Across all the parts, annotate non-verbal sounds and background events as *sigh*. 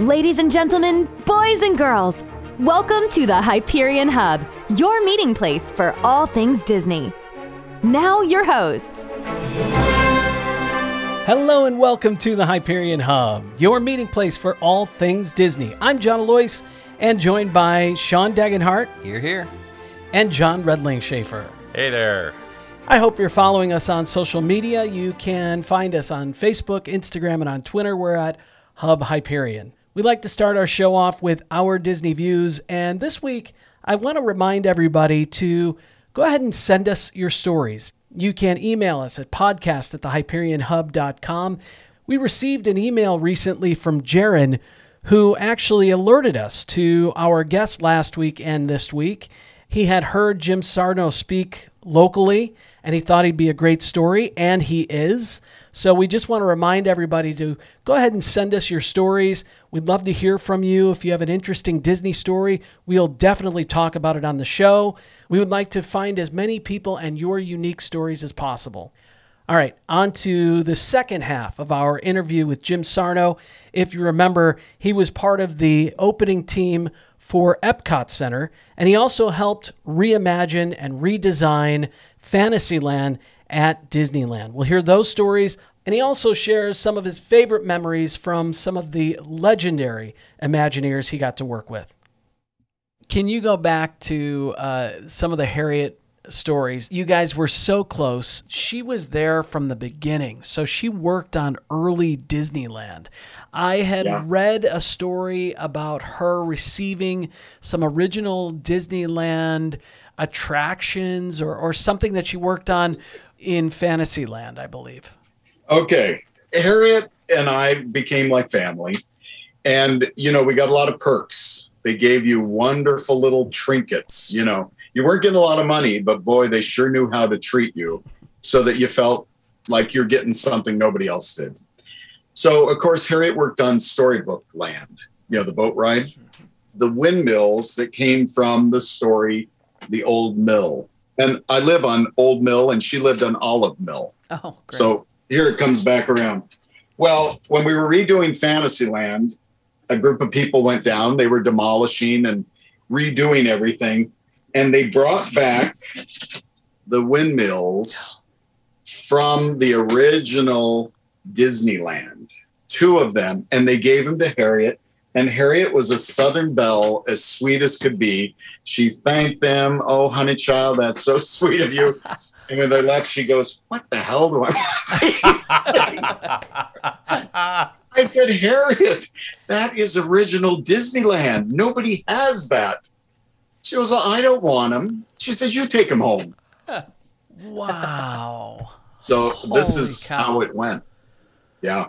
Ladies and gentlemen, boys and girls, welcome to the Hyperion Hub, your meeting place for all things Disney. Now, your hosts. Hello and welcome to the Hyperion Hub, your meeting place for all things Disney. I'm John Alois and joined by Sean Dagenhart Here, here. and John Redling Schaefer. Hey there. I hope you're following us on social media. You can find us on Facebook, Instagram, and on Twitter. We're at Hub Hyperion. We like to start our show off with our Disney views, and this week I want to remind everybody to go ahead and send us your stories. You can email us at podcast at thehyperionhub.com. We received an email recently from Jaron who actually alerted us to our guest last week and this week. He had heard Jim Sarno speak locally and he thought he'd be a great story, and he is. So we just want to remind everybody to go ahead and send us your stories. We'd love to hear from you. If you have an interesting Disney story, we'll definitely talk about it on the show. We would like to find as many people and your unique stories as possible. All right, on to the second half of our interview with Jim Sarno. If you remember, he was part of the opening team for Epcot Center, and he also helped reimagine and redesign Fantasyland at Disneyland. We'll hear those stories, and he also shares some of his favorite memories from some of the legendary Imagineers he got to work with. Can you go back to uh, some of the Harriet stories? You guys were so close. She was there from the beginning, so she worked on early Disneyland. I had Yeah. read a story about her receiving some original Disneyland attractions or, or something that she worked on in Fantasyland, I believe. Okay. Harriet and I became like family. And, you know, we got a lot of perks. They gave you wonderful little trinkets. You know, you weren't getting a lot of money, but boy, they sure knew how to treat you so that you felt like you're getting something nobody else did. So, of course, Harriet worked on Storybook Land, you know, the boat ride, the windmills that came from the story, The Old Mill. And I live on Old Mill, and she lived on Olive Mill. Oh, great. So here it comes back around. Well, when we were redoing Fantasyland, a group of people went down. They were demolishing and redoing everything. And they brought back the windmills from the original Disneyland, two of them. And they gave them to Harriet. And Harriet was a Southern belle, as sweet as could be. She thanked them. Oh, honey child, that's so *laughs* sweet of you. And when they left, she goes, What the hell do I? *laughs* *laughs* I said, Harriet, that is original Disneyland. Nobody has that. She goes, Well, I don't want them. She says, You take them home. wow. So this Holy is cow. how it went. Yeah.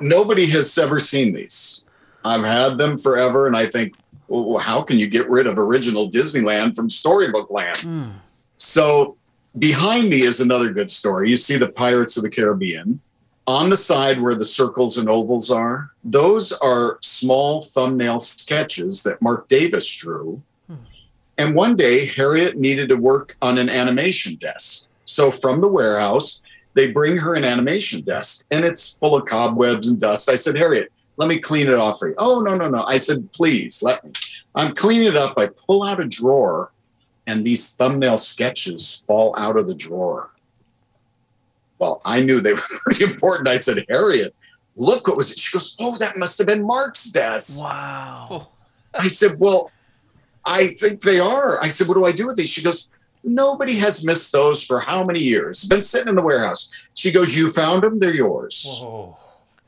Nobody has ever seen these. I've had them forever. And I think, well, how can you get rid of original Disneyland from Storybook Land? Mm. So behind me is another good story. You see the Pirates of the Caribbean. On the side where the circles and ovals are, those are small thumbnail sketches that Marc Davis drew. Hmm. And one day, Harriet needed to work on an animation desk. So from the warehouse, they bring her an animation desk and it's full of cobwebs and dust. I said, Harriet, let me clean it off for you. Oh, no, no, no. I said, please let me. I'm cleaning it up. I pull out a drawer and these thumbnail sketches fall out of the drawer. Well, I knew they were *laughs* pretty important. I said, Harriet, look what was it? She goes, Oh, that must have been Marc's desk. Wow. Oh. I said, Well, I think they are. I said, What do I do with these? She goes, Nobody has missed those for how many years? Been sitting in the warehouse. She goes, You found them, they're yours. Whoa.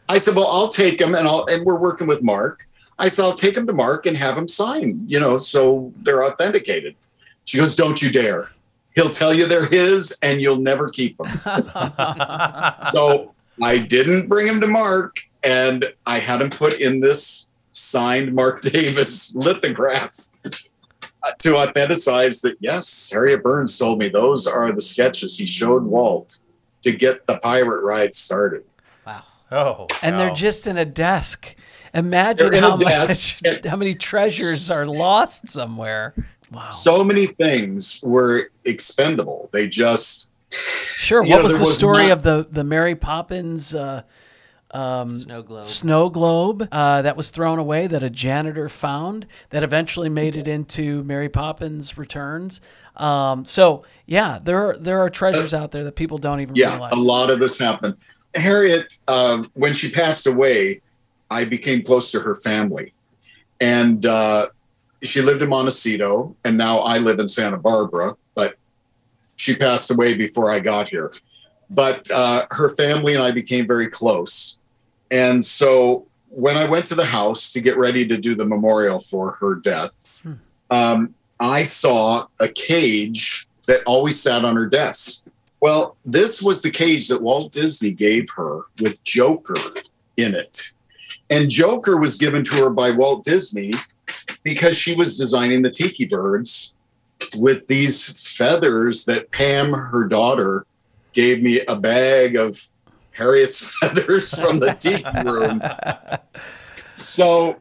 I said, Well, I'll take them and I'll and we're working with Marc. I said, I'll take them to Marc and have them sign, you know, so they're authenticated. She goes, Don't you dare. He'll tell you they're his and you'll never keep them. *laughs* so I didn't bring him to Marc and I had him put in this signed Marc *laughs* Davis lithograph uh, to authenticize that, yes, Harriet Burns told me those are the sketches he showed Walt to get the pirate ride started. Wow. Oh. and wow. they're just in a desk. Imagine They're in a how much, *laughs* how many treasures are lost somewhere. Wow. So many things were expendable. They just Sure. What know, was the was story not- of the the Mary Poppins uh, um, Snow globe. snow globe uh, that was thrown away that a janitor found that eventually made it into Mary Poppins Returns. Um, so yeah, there are there are treasures out there that people don't even yeah, realize. a lot of this happened. Harriet, um, when she passed away, I became close to her family, and uh, she lived in Montecito, and now I live in Santa Barbara. But she passed away before I got here. But uh, her family and I became very close, and so when I went to the house to get ready to do the memorial for her death, um, I saw a cage that always sat on her desk. Well, this was the cage that Walt Disney gave her with Joker in it. And Joker was given to her by Walt Disney because she was designing the tiki birds with these feathers that Pam, her daughter, gave me a bag of Harriet's *laughs* feathers from the tiki room. So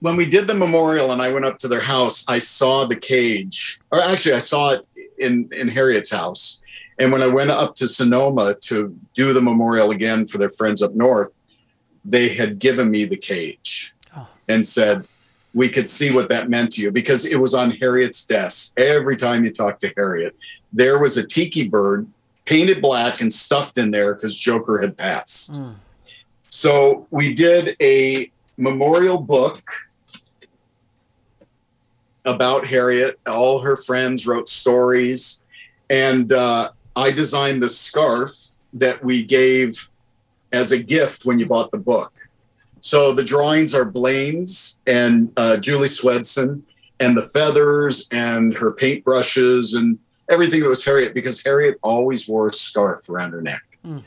when we did the memorial and I went up to their house, I saw the cage, or actually, I saw it in, in Harriet's house. And when I went up to Sonoma to do the memorial again for their friends up north, they had given me the cage Oh. and said, we could see what that meant to you because it was on Harriet's desk. Every time you talked to Harriet, there was a tiki bird painted black and stuffed in there because Joker had passed. Mm. So we did a memorial book about Harriet. All her friends wrote stories, and uh, I designed the scarf that we gave as a gift when you bought the book. So the drawings are Blaine's and uh, Julie Svendsen, and the feathers and her paintbrushes and everything that was Harriet because Harriet always wore a scarf around her neck. Mm.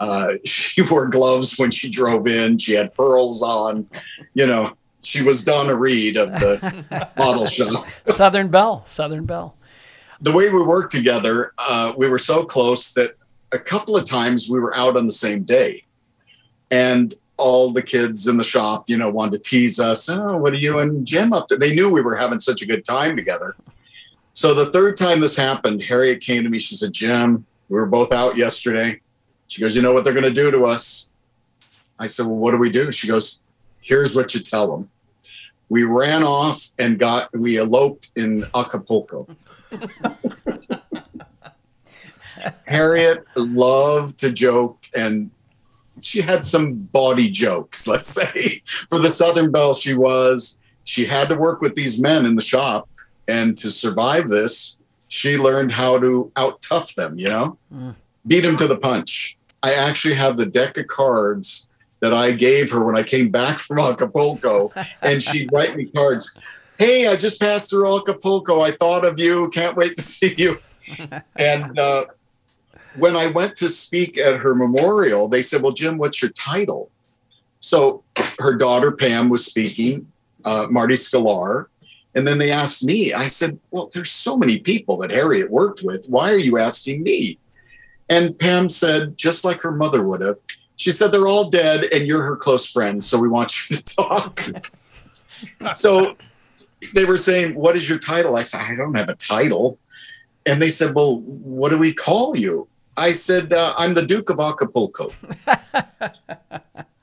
Uh, *laughs* she wore gloves when she drove in. She had pearls on. You know, she was Donna Reed of the *laughs* model shop. Southern Belle, Southern Belle. The way we worked together, uh, we were so close that a couple of times we were out on the same day. And all the kids in the shop, you know, wanted to tease us. Oh, what are you and Jim up to? They knew we were having such a good time together. So the third time this happened, Harriet came to me. She said, Jim, we were both out yesterday. She goes, You know what they're going to do to us? I said, Well, what do we do? She goes, Here's what you tell them. We ran off and got, we eloped in Acapulco. *laughs* Harriet loved to joke and she had some bawdy jokes, let's say. For the Southern Belle, she was. She had to work with these men in the shop. And to survive this, she learned how to out tough them, you know, Mm. beat them to the punch. I actually have the deck of cards that I gave her when I came back from Acapulco, *laughs* and she'd write me cards. Hey, I just passed through Acapulco. I thought of you. Can't wait to see you. *laughs* And uh, when I went to speak at her memorial, they said, Well, Jim, what's your title? So her daughter, Pam, was speaking, uh, Marty Sklar. And then they asked me, I said, Well, there's so many people that Harriet worked with. Why are you asking me? And Pam said, just like her mother would have, she said, They're all dead and you're her close friend. So we want you to *laughs* talk. so they were saying, What is your title? I said, I don't have a title. And they said, Well, what do we call you? I said, uh, I'm the Duke of Acapulco. *laughs*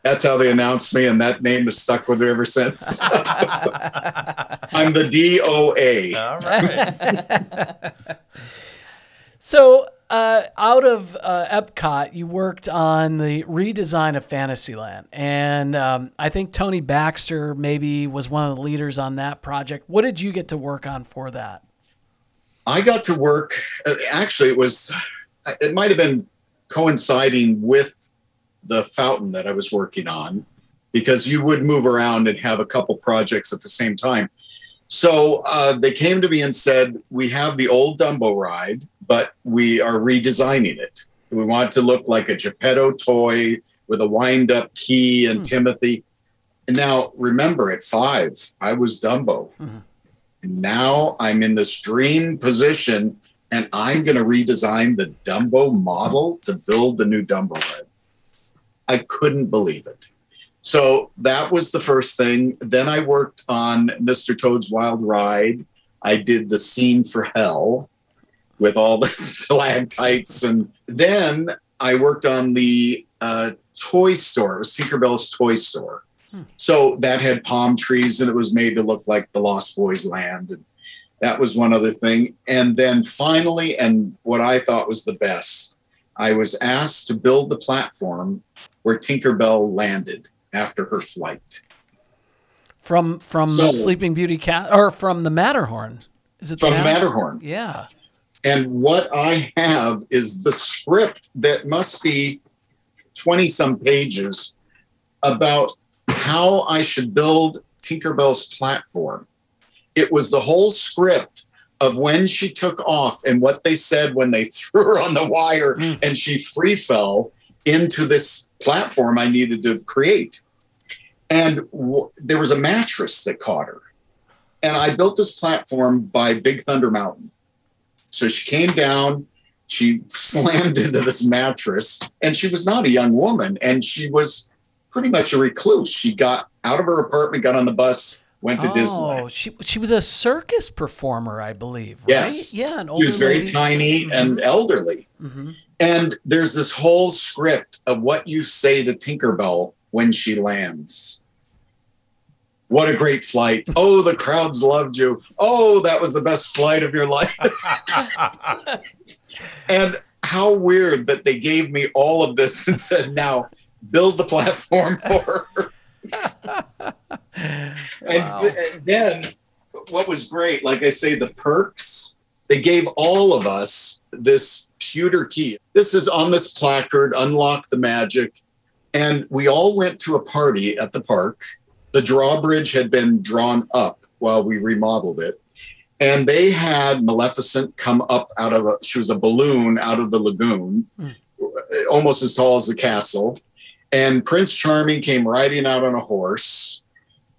That's how they announced me, and that name has stuck with her ever since. *laughs* I'm the DOA. All right. *laughs* So, uh, out of uh, Epcot, you worked on the redesign of Fantasyland, and um, I think Tony Baxter maybe was one of the leaders on that project. What did you get to work on for that? I got to work. uh, Actually, it was. It might have been coinciding with the fountain that I was working on, because you would move around and have a couple projects at the same time. So uh, they came to me and said, "We have the old Dumbo ride, but we are redesigning it. We want it to look like a Geppetto toy with a wind-up key and Hmm. Timothy." And now, remember, at five, I was Dumbo. Mhm. And now I'm in this dream position, and I'm going to redesign the Dumbo model to build the new Dumbo ride. I couldn't believe it. So that was the first thing. Then I worked on Mr. Toad's Wild Ride. I did the scene for hell with all the *laughs* stalactites. And then I worked on the uh, toy store. It was Tinkerbell's toy store. So that had palm trees and it was made to look like the Lost Boys land. And that was one other thing. And then finally, and what I thought was the best, I was asked to build the platform where Tinkerbell landed after her flight. From from So- Sleeping Beauty cat or from the Matterhorn. Is it From the Matter- Matterhorn. Yeah. And what I have is the script that must be 20 some pages about how I should build Tinkerbell's platform. It was the whole script of when she took off and what they said when they *laughs* threw her on the wire Mm. and she free fell into this platform I needed to create. And w- there was a mattress that caught her. And I built this platform by Big Thunder Mountain. So she came down, she *laughs* slammed into this mattress, and she was not a young woman, and she was pretty much a recluse. She got out of her apartment, got on the bus, went to oh, Disneyland. she she was a circus performer, I believe. Right? Yes. Yeah. An She was very lady. tiny and elderly. hmm And there's this whole script of what you say to Tinkerbell when she lands. What a great flight. *laughs* Oh, the crowds loved you. Oh, that was the best flight of your life. *laughs* and how weird that they gave me all of this and said, now build the platform for her. And Wow. and then what was great, like I say, the perks, they gave all of us this pewter key. This is on this placard, unlock the magic. And we all went to a party at the park. The drawbridge had been drawn up while we remodeled it. And they had Maleficent come up out of a, she was a balloon out of the lagoon, hmm. almost as tall as the castle. And Prince Charming came riding out on a horse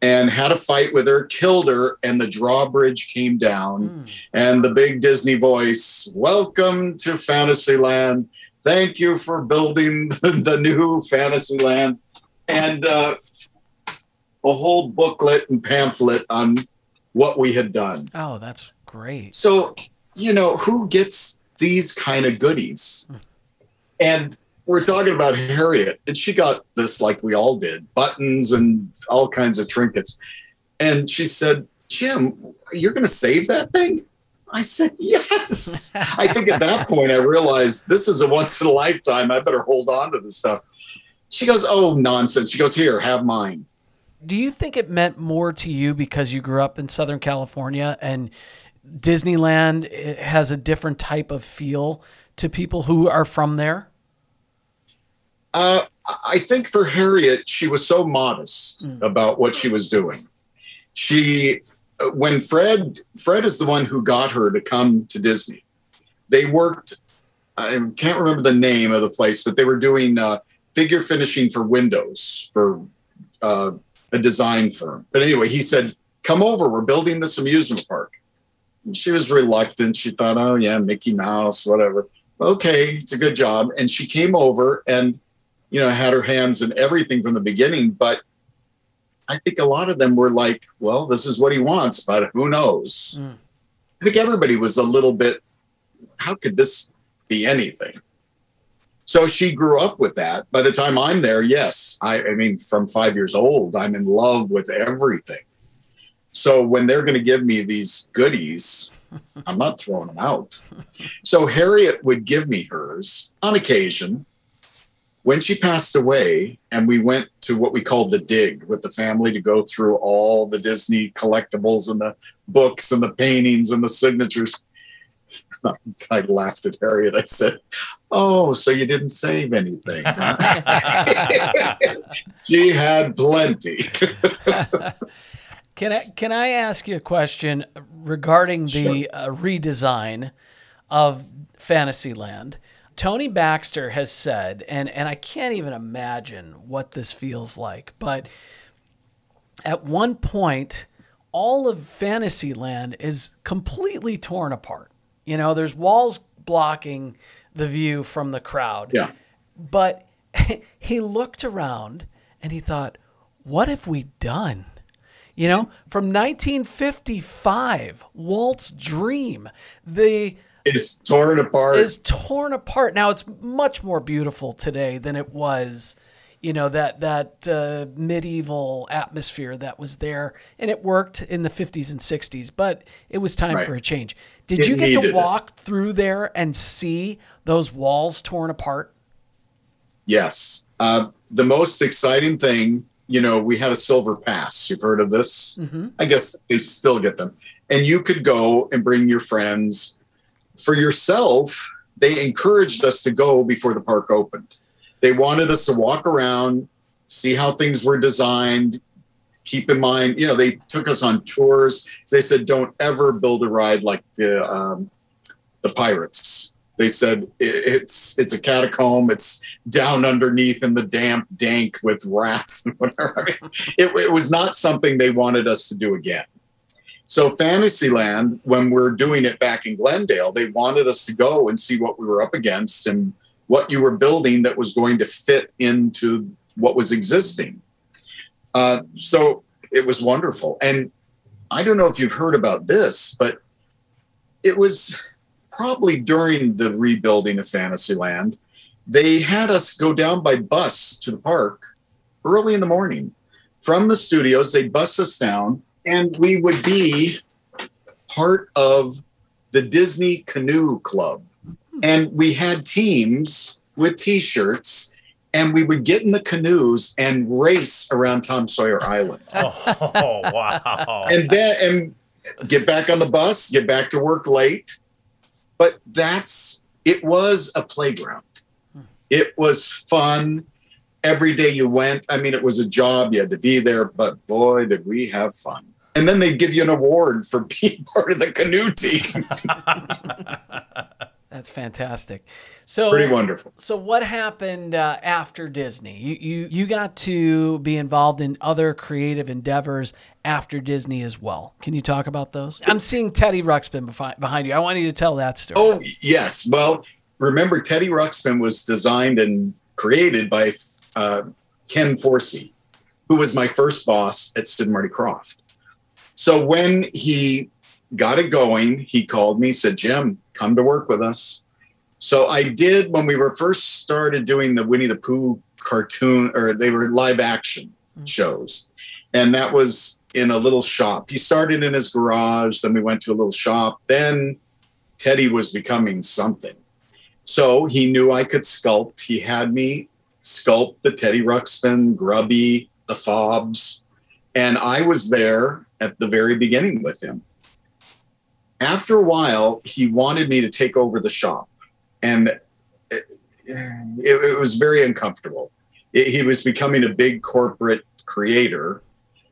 and had a fight with her, killed her, and the drawbridge came down. Mm. And the big Disney voice, Welcome to Fantasyland. Thank you for building *laughs* the, new Fantasyland. And uh, a whole booklet and pamphlet on what we had done. Oh, that's great. So, you know, who gets these kind of goodies? And we're talking about Harriet, and she got this like we all did buttons and all kinds of trinkets. And she said, Jim, you're going to save that thing? I said, yes. *laughs* I think at that point I realized this is a once in a lifetime. I better hold on to this stuff. She goes, oh, nonsense. She goes, here, have mine. Do you think it meant more to you because you grew up in Southern California and Disneyland has a different type of feel to people who are from there? Uh, I think for Harriet, she was so modest Mm. about what she was doing. She, when Fred, Fred is the one who got her to come to Disney. They worked. I can't remember the name of the place, but they were doing uh, figure finishing for windows for uh, a design firm. But anyway, he said, "Come over. We're building this amusement park." And she was reluctant. She thought, "Oh yeah, Mickey Mouse, whatever." Okay, it's a good job. And she came over and you know, had her hands in everything from the beginning. But I think a lot of them were like, well, this is what he wants, but who knows? Mm. I think everybody was a little bit, how could this be anything? So she grew up with that. By the time I'm there, yes, I, I mean, from five years old, I'm in love with everything. So when they're going to give me these goodies, *laughs* I'm not throwing them out. So Harriet would give me hers on occasion when she passed away and we went to what we called the dig with the family to go through all the disney collectibles and the books and the paintings and the signatures *laughs* i laughed at harriet i said oh so you didn't save anything huh?" *laughs* she had plenty *laughs* Can I can I ask you a question regarding the uh, redesign of Fantasyland? Tony Baxter has said, and and I can't even imagine what this feels like, but at one point, all of Fantasyland is completely torn apart. You know, there's walls blocking the view from the crowd. yeah But *laughs* he looked around and he thought, what have we done? You know, from 1955, Walt's dream, the it's torn apart is torn apart. Now it's much more beautiful today than it was, you know that that uh, medieval atmosphere that was there, and it worked in the 50s and 60s. But it was time Right. for a change. Did It you get to needed it. walk through there and see those walls torn apart? Yes. Uh, the most exciting thing, you know, we had a silver pass. You've heard of this? I guess they still get them. And you could go and bring your friends. For yourself, they encouraged us to go before the park opened. They wanted us to walk around, see how things were designed. Keep in mind, you know, they took us on tours. They said, don't ever build a ride like the um, the pirates. They said it's it's a catacomb. It's down underneath in the damp dank with rats and whatever. *laughs* I mean, it, it was not something they wanted us to do again. So Fantasyland, when we're doing it back in Glendale, they wanted us to go and see what we were up against and what you were building that was going to fit into what was existing. Uh, so it was wonderful. And I don't know if you've heard about this, but it was probably during the rebuilding of Fantasyland. They had us go down by bus to the park early in the morning. From the studios, they bus us down, and we would be part of the Disney Canoe Club. And we had teams with t shirts, and we would get in the canoes and race around Tom Sawyer Island *laughs* Oh, wow. and then and get back on the bus, get back to work late. But that's it was a playground. It was fun. Every day you went, I mean, it was a job. You had to be there, but boy, did we have fun. And then they give you an award for being *laughs* part of the canoe team. *laughs* That's fantastic. So Pretty wonderful. So what happened uh, after Disney? You, you you got to be involved in other creative endeavors after Disney as well. Can you talk about those? I'm seeing Teddy Ruxpin befi- behind you. I want you to tell that story. Oh, yes. Well, remember, Teddy Ruxpin was designed and created by uh, Ken Forsse, who was my first boss at Sid Marty Krofft. So when he got it going, he called me, said, Jim, come to work with us. So I did when we were first started doing the Winnie the Pooh cartoon, or they were live action mm. shows. And that was in a little shop. He started in his garage, then we went to a little shop. Then Teddy was becoming something. So he knew I could sculpt. He had me sculpt the Teddy Ruxpin, Grubby, the Fobs. And I was there at the very beginning with him. After a while, he wanted me to take over the shop. And it, it, it was very uncomfortable. It- he was becoming a big corporate creator,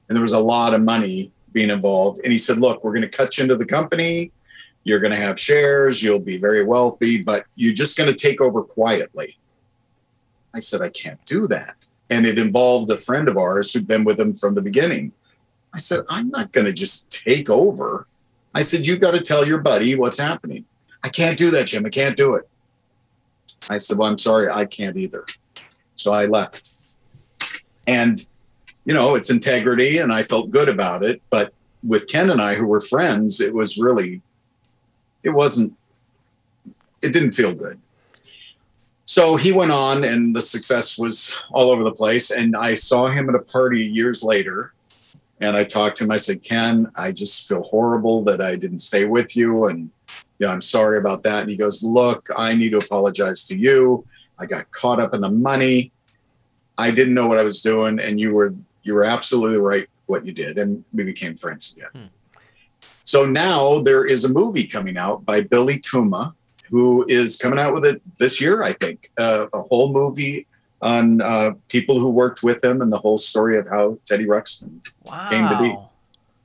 and there was a lot of money being involved. And he said, Look, we're going to cut you into the company you're going to have shares you'll be very wealthy but you're just going to take over quietly i said i can't do that and it involved a friend of ours who'd been with him from the beginning i said i'm not going to just take over. I said you've got to tell your buddy what's happening. I can't do that jim. I can't do it. I said well i'm sorry. I can't either. So i left. And you know it's integrity and i felt good about it but with ken and i who were friends it was really it wasn't it didn't feel good. So he went on and the success was all over the place and i saw him at a party years later and i talked to him. I said ken i just feel horrible that i didn't stay with you. And yeah i'm sorry about that. And he goes look i need to apologize to you. I got caught up in the money. I didn't know what i was doing and you were you were absolutely right what you did and we became friends again. So now there is a movie coming out by Billy Tuma, who is coming out with it this year, I think. Uh, a whole movie on uh, people who worked with him and the whole story of how Teddy Ruxpin wow. came to be.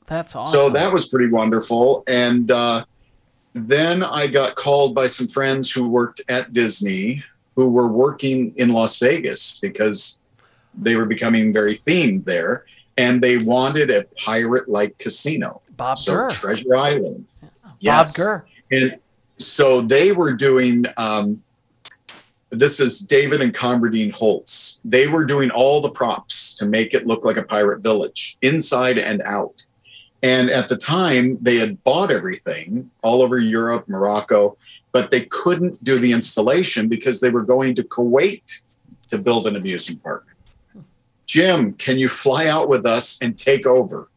That's awesome. So that was pretty wonderful. And uh, then I got called by some friends who worked at Disney who were working in Las Vegas because they were becoming very themed there. And they wanted a pirate like casino. Bob So Gurr. Treasure Island. Bob Gurr. And so they were doing um, this is David and Comberdine Holtz. They were doing all the props to make it look like a pirate village, inside and out. And at the time, they had bought everything all over Europe, Morocco, but they couldn't do the installation because they were going to Kuwait to build an amusement park. Jim, can you fly out with us and take over?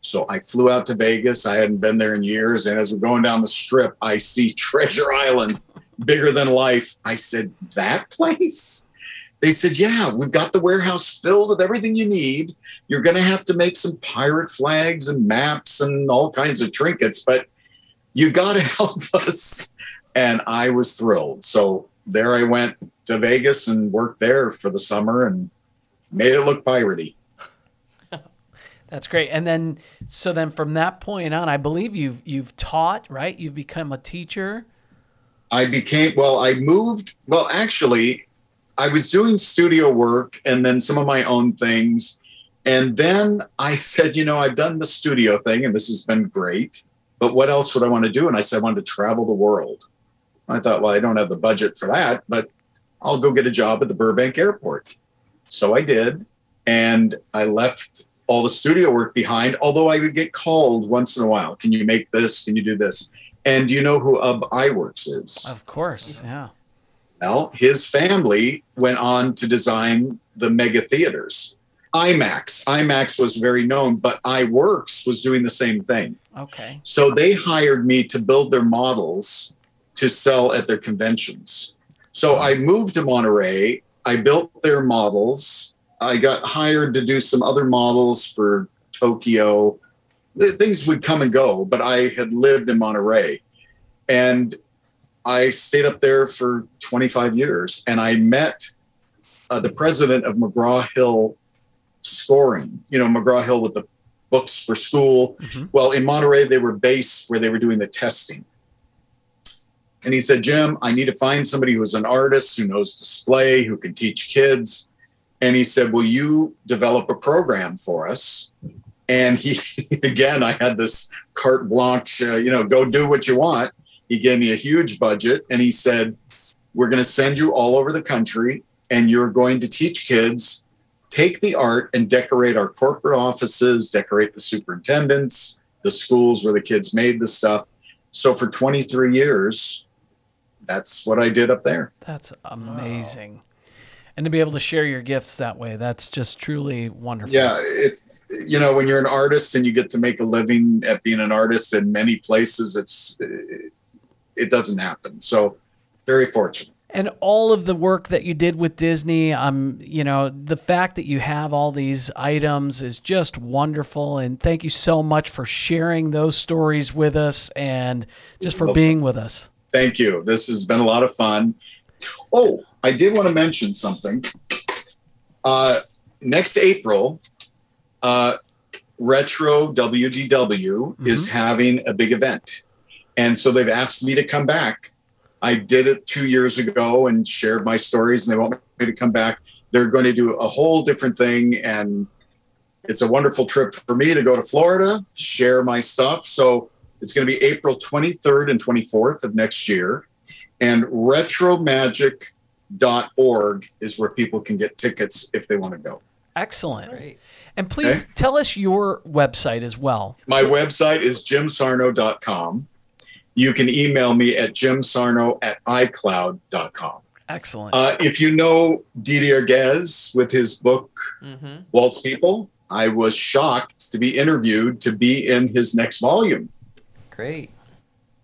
So I flew out to Vegas. I hadn't been there in years. And as we're going down the strip, I see Treasure Island, bigger than life. I said, That place? They said, Yeah, we've got the warehouse filled with everything you need. You're going to have to make some pirate flags and maps and all kinds of trinkets, but you got to *laughs* help us. And I was thrilled. So there I went to Vegas and worked there for the summer and made it look piratey. *laughs* That's great. And then, so then from that point on, I believe you've you've taught, right? You've become a teacher. I became well. I moved. Well, actually, I was doing studio work and then some of my own things, and then I said, you know, I've done the studio thing, and this has been great. But what else would I want to do? And I said, I wanted to travel the world. I thought, well, I don't have the budget for that, but I'll go get a job at the Burbank airport. So I did. And I left all the studio work behind, although I would get called once in a while. Can you make this? Can you do this? And do you know who Ub Iwerks is? Of course. Yeah. Well, his family went on to design the mega theaters. IMAX. IMAX was very known, but Iwerks was doing the same thing. Okay. So they hired me to build their models to sell at their conventions. So I moved to Monterey. I built their models. I got hired to do some other models for Tokyo. Things would come and go, but I had lived in Monterey. And I stayed up there for 25 years and I met uh, the president of McGraw Hill Scoring, you know, McGraw Hill with the books for school. Mhm. Well, in Monterey, they were based where they were doing the testing. And he said, Jim, I need to find somebody who's an artist, who knows display, who can teach kids. And he said, Will you develop a program for us? And he, *laughs* again, I had this carte blanche, uh, you know, go do what you want. He gave me a huge budget and he said, We're going to send you all over the country and you're going to teach kids, take the art and decorate our corporate offices, decorate the superintendents, the schools where the kids made the stuff. So for 23 years, that's what I did up there. That's amazing. And to be able to share your gifts that way, that's just truly wonderful. Yeah, it's you know when you're an artist and you get to make a living at being an artist in many places, it's it doesn't happen. So very fortunate. And all of the work that you did with Disney, um, you know, the fact that you have all these items is just wonderful. And thank you so much for sharing those stories with us and just for being with us. Thank you. This has been a lot of fun. Oh, I did want to mention something. Uh, next April, uh, Retro WDW is having a big event. And so they've asked me to come back. I did it two years ago and shared my stories, and they want me to come back. They're going to do a whole different thing. And it's a wonderful trip for me to go to Florida, share my stuff. So it's going to be April 23rd and 24th of next year. And retromagic.org is where people can get tickets if they want to go. Excellent. And please tell us your website as well. My website is jimsarno.com. You can email me at jimsarno at icloud.com. Excellent. Uh, if you know Didier Ghez with his book, Mhm. Walt's People, I was shocked to be interviewed to be in his next volume. Great.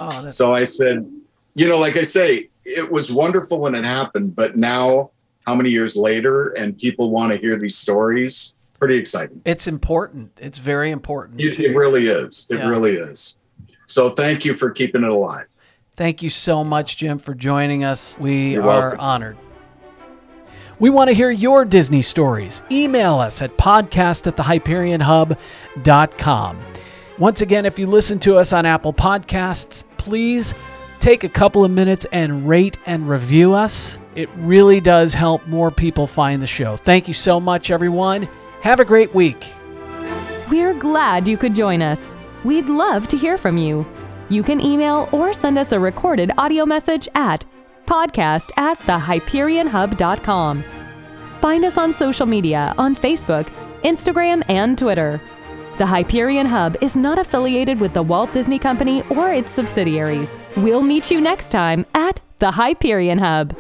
Oh, that's So I said, you know, like I say, it was wonderful when it happened, but now, how many years later, and people want to hear these stories? Pretty exciting. it's important. It's very important. It, it really is. It Yeah. really is. So thank you for keeping it alive. Thank you so much, Jim, for joining us. We You're are welcome. honored. We want to hear your Disney stories. Email us at podcast at thehyperionhub.com. Once again, if you listen to us on Apple Podcasts, please take a couple of minutes and rate and review us. It really does help more people find the show. Thank you so much, everyone. Have a great week. We're glad you could join us. We'd love to hear from you. You can email or send us a recorded audio message at podcast at thehyperionhub.com. Find us on social media on Facebook, Instagram, and Twitter. The Hyperion Hub is not affiliated with the Walt Disney Company or its subsidiaries. We'll meet you next time at the Hyperion Hub.